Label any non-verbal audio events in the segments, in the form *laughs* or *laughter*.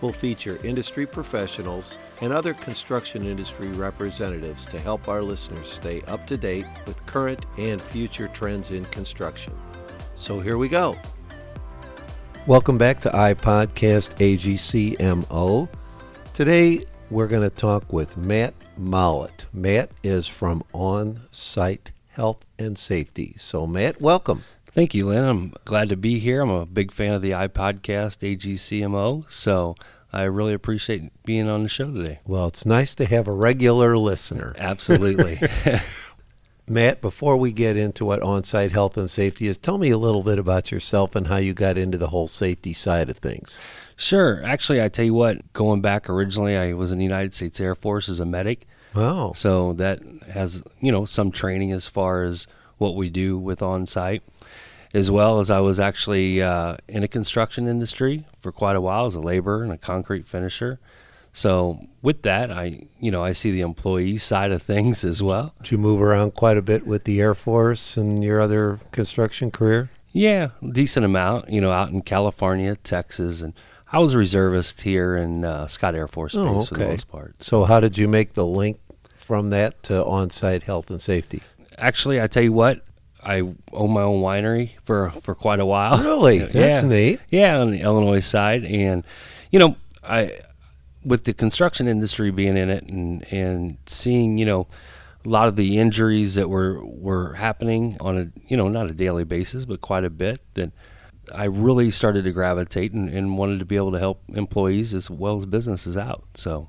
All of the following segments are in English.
We'll feature industry professionals and other construction industry representatives to help our listeners stay up to date with current and future trends in construction. So here we go. Welcome back to iPodcast AGCMO. Today we're going to talk with Matt Mollet. Matt is from On Site Health and Safety. So, Matt, welcome. Thank you, Lynn. I'm glad to be here. I'm a big fan of the iPodcast AGCMO, so I really appreciate being on the show today. Well, it's nice to have a regular listener. *laughs* Absolutely. *laughs* Matt, before we get into what on site health and safety is, tell me a little bit about yourself and how you got into the whole safety side of things. Sure. Actually, I tell you what, going back originally, I was in the United States Air Force as a medic. Wow. So that has, you know, some training as far as what we do with on site as well as I was actually uh, in a construction industry for quite a while as a laborer and a concrete finisher. So with that, I you know I see the employee side of things as well. Did you move around quite a bit with the Air Force and your other construction career? Yeah, decent amount. You know, out in California, Texas, and I was a reservist here in uh, Scott Air Force Base oh, okay. for the most part. So how did you make the link from that to on-site health and safety? Actually, I tell you what, I own my own winery for for quite a while. Really, *laughs* that's neat. Yeah, on the Illinois side, and you know, I with the construction industry being in it, and and seeing you know a lot of the injuries that were were happening on a you know not a daily basis, but quite a bit. That I really started to gravitate and, and wanted to be able to help employees as well as businesses out. So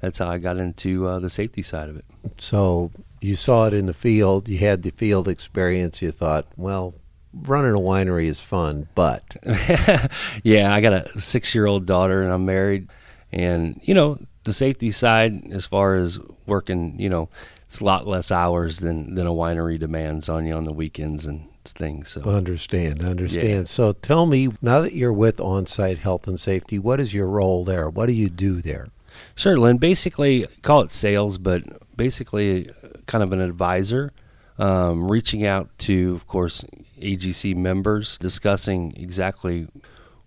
that's how I got into uh, the safety side of it. So you saw it in the field, you had the field experience, you thought, well, running a winery is fun, but. *laughs* yeah, I got a six year old daughter and I'm married. And, you know, the safety side, as far as working, you know, it's a lot less hours than, than a winery demands on you on the weekends and things. So understand, understand. Yeah. So tell me, now that you're with on-site health and safety, what is your role there? What do you do there? Sure, Lynn. Basically, call it sales, but basically kind of an advisor, um, reaching out to, of course, AGC members, discussing exactly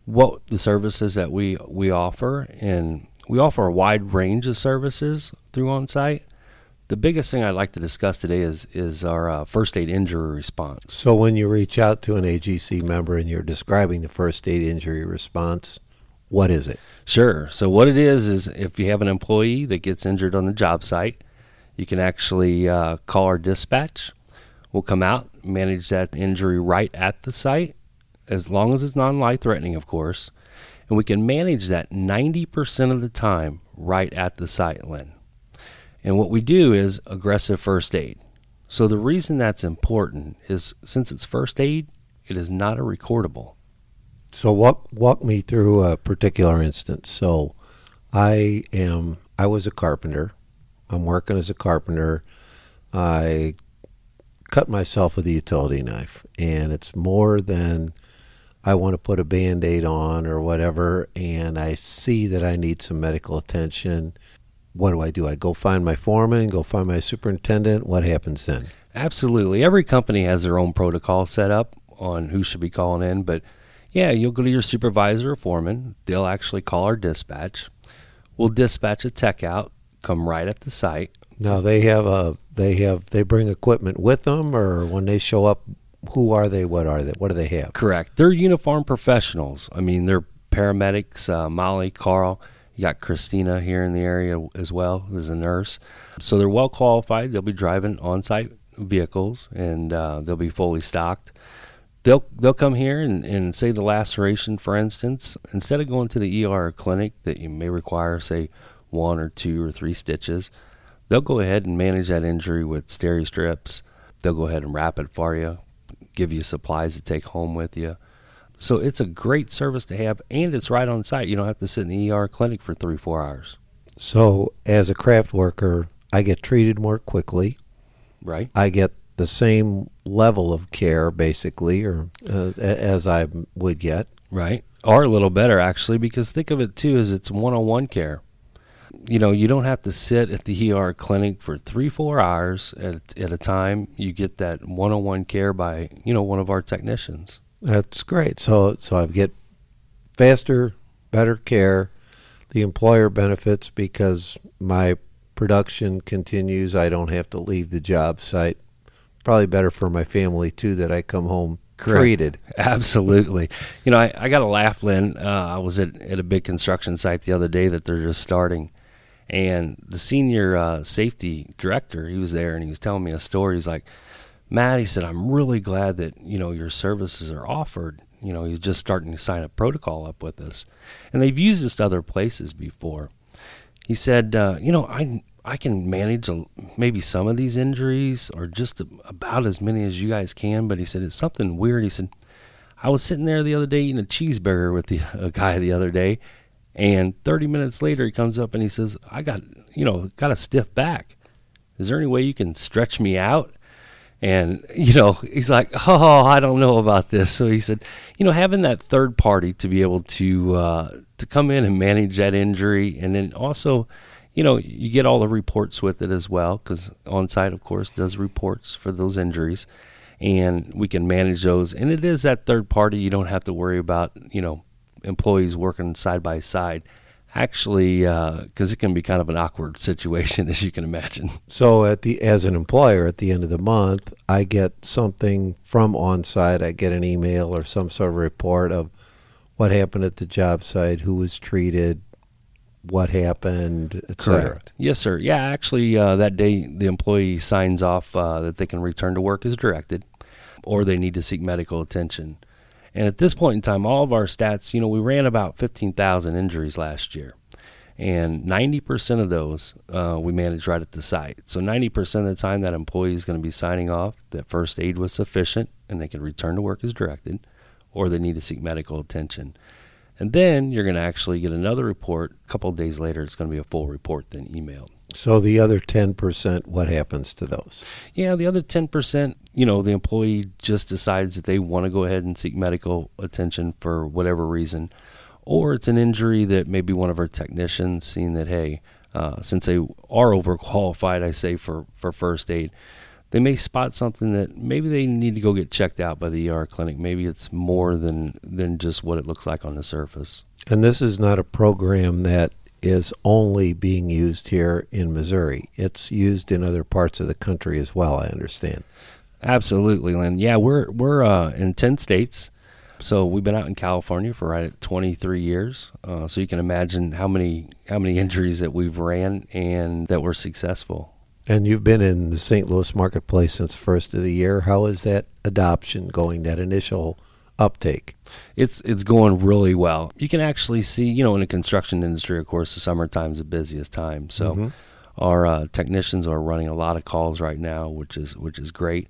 what the services that we we offer, and we offer a wide range of services through on site. The biggest thing I'd like to discuss today is is our uh, first aid injury response. So when you reach out to an AGC member and you're describing the first aid injury response, what is it? Sure. So what it is is if you have an employee that gets injured on the job site, you can actually uh, call our dispatch. We'll come out, manage that injury right at the site, as long as it's non life threatening, of course. And we can manage that 90% of the time right at the site, Lynn. And what we do is aggressive first aid. So the reason that's important is since it's first aid, it is not a recordable. So walk walk me through a particular instance. So I am I was a carpenter. I'm working as a carpenter. I cut myself with a utility knife and it's more than I want to put a band-aid on or whatever and I see that I need some medical attention what do I do? I go find my foreman, go find my superintendent. What happens then? Absolutely. Every company has their own protocol set up on who should be calling in, but yeah, you'll go to your supervisor or foreman. They'll actually call our dispatch. We'll dispatch a tech out, come right at the site. Now they have a they have they bring equipment with them, or when they show up, who are they? What are they? What do they have? Correct. They're uniformed professionals. I mean, they're paramedics. Uh, Molly, Carl you got Christina here in the area as well as a nurse. So they're well qualified. They'll be driving on site vehicles and uh, they'll be fully stocked. They'll they'll come here and, and say the laceration, for instance, instead of going to the ER clinic that you may require, say, one or two or three stitches, they'll go ahead and manage that injury with steri strips. They'll go ahead and wrap it for you, give you supplies to take home with you. So it's a great service to have, and it's right on site. You don't have to sit in the ER clinic for three, four hours. So, as a craft worker, I get treated more quickly. Right. I get the same level of care, basically, or uh, as I would get. Right. Or a little better, actually, because think of it too as it's one on one care. You know, you don't have to sit at the ER clinic for three, four hours at, at a time. You get that one on one care by, you know, one of our technicians. That's great. So, so I get faster, better care. The employer benefits because my production continues. I don't have to leave the job site. Probably better for my family too that I come home Correct. treated. Absolutely. You know, I, I got to laugh, Lynn. Uh, I was at, at a big construction site the other day that they're just starting. And the senior uh, safety director, he was there and he was telling me a story. He's like, Matt, he said, I'm really glad that, you know, your services are offered. You know, he's just starting to sign a protocol up with us. And they've used this to other places before. He said, uh, you know, I, I can manage a, maybe some of these injuries or just about as many as you guys can. But he said it's something weird. He said I was sitting there the other day eating a cheeseburger with the, *laughs* a guy the other day, and 30 minutes later he comes up and he says, "I got you know got a stiff back. Is there any way you can stretch me out?" And *laughs* you know he's like, "Oh, I don't know about this." So he said, "You know, having that third party to be able to uh, to come in and manage that injury, and then also." You know, you get all the reports with it as well because on site, of course, does reports for those injuries, and we can manage those. And it is that third party. You don't have to worry about you know employees working side by side. Actually, because uh, it can be kind of an awkward *laughs* situation, as you can imagine. So, at the as an employer, at the end of the month, I get something from on site. I get an email or some sort of report of what happened at the job site, who was treated, what happened, etc. Yes, sir. Yeah, actually, uh, that day the employee signs off uh, that they can return to work as directed, or they need to seek medical attention. And at this point in time, all of our stats, you know, we ran about 15,000 injuries last year. And 90% of those uh, we managed right at the site. So 90% of the time, that employee is going to be signing off that first aid was sufficient and they can return to work as directed, or they need to seek medical attention. And then you're going to actually get another report. A couple of days later, it's going to be a full report then emailed. So the other 10%, what happens to those? Yeah, the other 10%, you know, the employee just decides that they want to go ahead and seek medical attention for whatever reason. Or it's an injury that maybe one of our technicians seen that, hey, uh, since they are overqualified, I say, for, for first aid, they may spot something that maybe they need to go get checked out by the ER clinic. Maybe it's more than than just what it looks like on the surface. And this is not a program that is only being used here in Missouri. It's used in other parts of the country as well, I understand. Absolutely, Lynn. Yeah, we're we're uh, in 10 states. So we've been out in California for right at 23 years. Uh, so you can imagine how many how many injuries that we've ran and that were successful. And you've been in the St. Louis marketplace since first of the year. How is that adoption going? That initial uptake? It's it's going really well. You can actually see, you know, in the construction industry, of course, the summertime is the busiest time. So mm-hmm. our uh, technicians are running a lot of calls right now, which is which is great.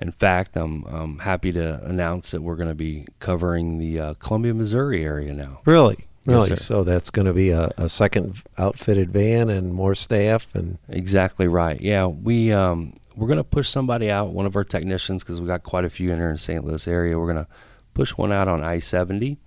In fact, I'm, I'm happy to announce that we're going to be covering the uh, Columbia, Missouri area now. Really? Really? Yes, so that's going to be a, a, second outfitted van and more staff and exactly right. Yeah, we um, we're going to push somebody out, one of our technicians, because we got quite a few in here in St. Louis area. We're going to push one out on I seventy,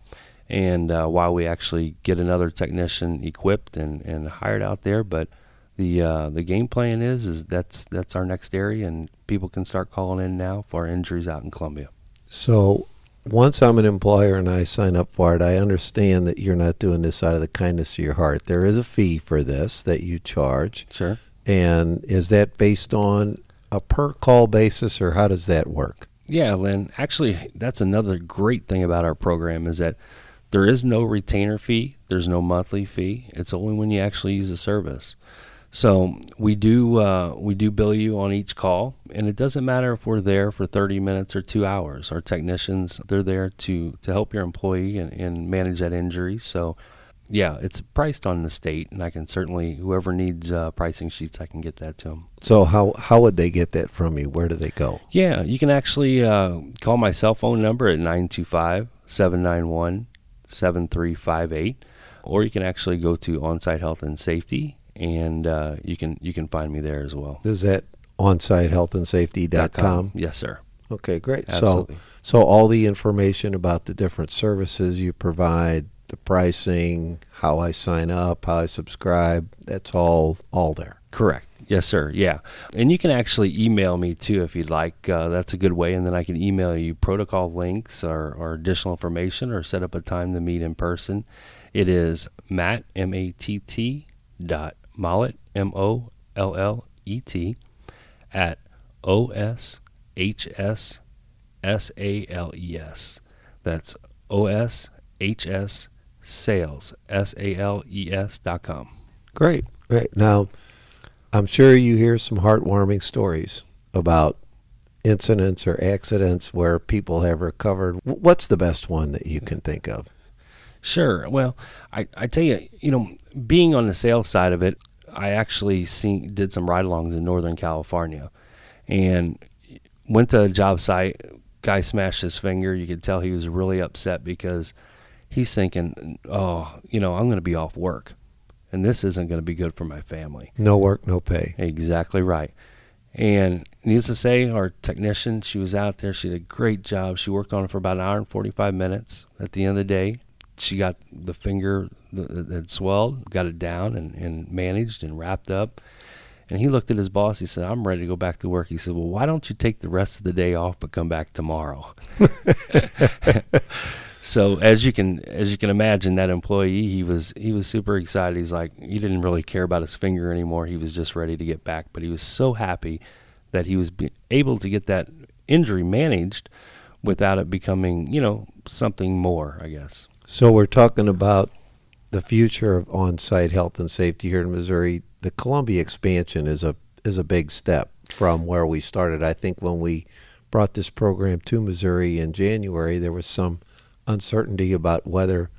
and uh, while we actually get another technician equipped and, and hired out there, but the uh, the game plan is is that's that's our next area, and people can start calling in now for injuries out in Columbia. So once I'm an employer and I sign up for it, I understand that you're not doing this out of the kindness of your heart. There is a fee for this that you charge. Sure. And is that based on a per call basis or how does that work? Yeah, Lynn. Actually, that's another great thing about our program is that there is no retainer fee, there's no monthly fee. It's only when you actually use the service. So we do uh, we do bill you on each call, and it doesn't matter if we're there for 30 minutes or two hours. Our technicians they're there to to help your employee and, and manage that injury. So yeah, it's priced on the state, and I can certainly whoever needs uh, pricing sheets, I can get that to them. So how how would they get that from you? Where do they go? Yeah, you can actually uh, call my cell phone number at 925 791 7358, or you can actually go to Onsite Health and Safety and uh, you can you can find me there as well. Is that onsitehealthandsafety.com. Yes, sir. Okay, great. Absolutely. So, so all the information about the different services you provide, the pricing, how I sign up, how I subscribe, that's all all there. Correct. Yes, sir. Yeah. And you can actually email me too if you'd like. Uh, that's a good way. And then I can email you protocol links or, or additional information or set up a time to meet in person. It is Matt, M A T T, dot Mollet, M O L L E T, at O S H S S A L E S. That's O S H S sales, S A L E S dot com. Great, great. Now, I'm sure you hear some heartwarming stories about incidents or accidents where people have recovered. What's the best one that you can think of? Sure. Well, I, I tell you, you know, being on the sales side of it, I actually seen, did some ride alongs in Northern California and went to a job site. Guy smashed his finger. You could tell he was really upset because he's thinking, oh, you know, I'm going to be off work and this isn't going to be good for my family. No work, no pay. Exactly right. And needless to say, our technician, she was out there. She did a great job. She worked on it for about an hour and 45 minutes. At the end of the day, she got the finger that swelled, got it down and, and managed and wrapped up. And he looked at his boss. He said, I'm ready to go back to work. He said, Well, why don't you take the rest of the day off but come back tomorrow? *laughs* so as you can as you can imagine, that employee he was he was super excited. He's like he didn't really care about his finger anymore. He was just ready to get back. But he was so happy that he was able to get that injury managed without it becoming, you know, something more, I guess. So we're talking about the future of on-site health and safety here in Missouri. The Columbia expansion is a is a big step from where we started. I think when we brought this program to Missouri in January, there was some uncertainty about whether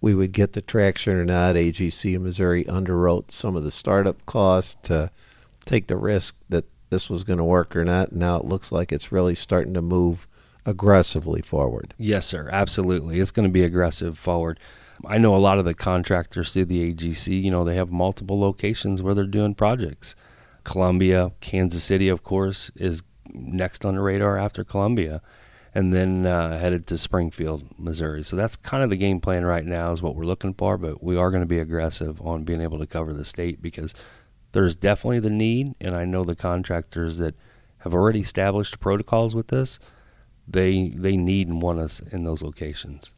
we would get the traction or not. AGC in Missouri underwrote some of the startup costs to take the risk that this was going to work or not. Now it looks like it's really starting to move aggressively forward. Yes, sir. Absolutely. It's going to be aggressive forward. I know a lot of the contractors through the AGC, you know, they have multiple locations where they're doing projects. Columbia, Kansas City, of course, is next on the radar after Columbia, and then uh, headed to Springfield, Missouri. So that's kind of the game plan right now, is what we're looking for. But we are going to be aggressive on being able to cover the state because there's definitely the need, and I know the contractors that have already established protocols with this. They they need and want us in those locations.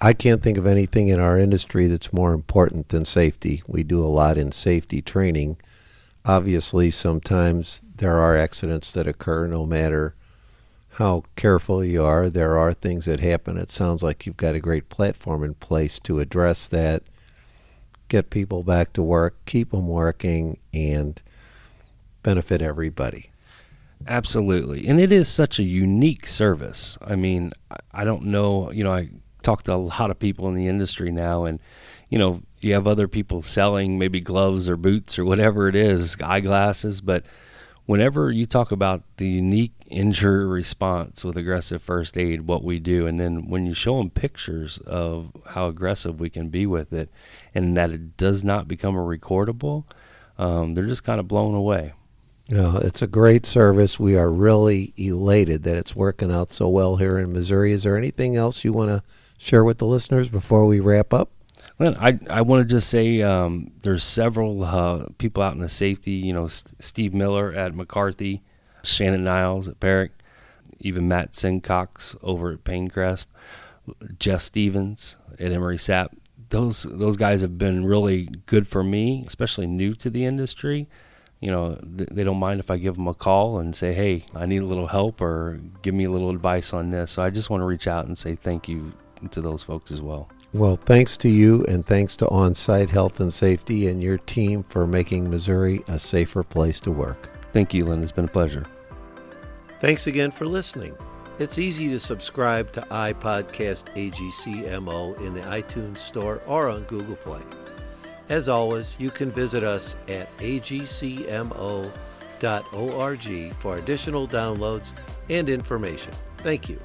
I can't think of anything in our industry that's more important than safety. We do a lot in safety training. Obviously, sometimes there are accidents that occur no matter how careful you are. There are things that happen. It sounds like you've got a great platform in place to address that, get people back to work, keep them working, and benefit everybody. Absolutely. And it is such a unique service. I mean, I- don't know, you know, I talk to a lot of people in the industry now and you know, you have other people selling maybe gloves or boots or whatever it is, eyeglasses, but whenever you talk about the unique injury response with aggressive first aid, what we do, and then when you show them pictures of how aggressive we can be with it and that it does not become a recordable, um, they're just kind of blown away. No, it's a great service. We are really elated that it's working out so well here in Missouri. Is there anything else you want to share with the listeners before we wrap up? Well, I I want to just say um, there's several uh, people out in the safety. You know, Steve Miller at McCarthy, Shannon Niles at Paric, even Matt Sincox over at PayneCrest, Jeff Stevens at Emery Sapp. Those those guys have been really good for me, especially new to the industry. You know, th- they don't mind if I give them a call and say, "Hey, I need a little help," or give me a little advice on this. So I just want to reach out and say thank you to those folks as well. Well, thanks to you and thanks to On Site Health and Safety and your team for making Missouri a safer place to work. Thank you, Lynn. It's been a pleasure. Thanks again for listening. It's easy to subscribe to iPodcast AGCMO in the iTunes Store or on Google Play. As always, you can visit us at agcmo.org for additional downloads and information. Thank you.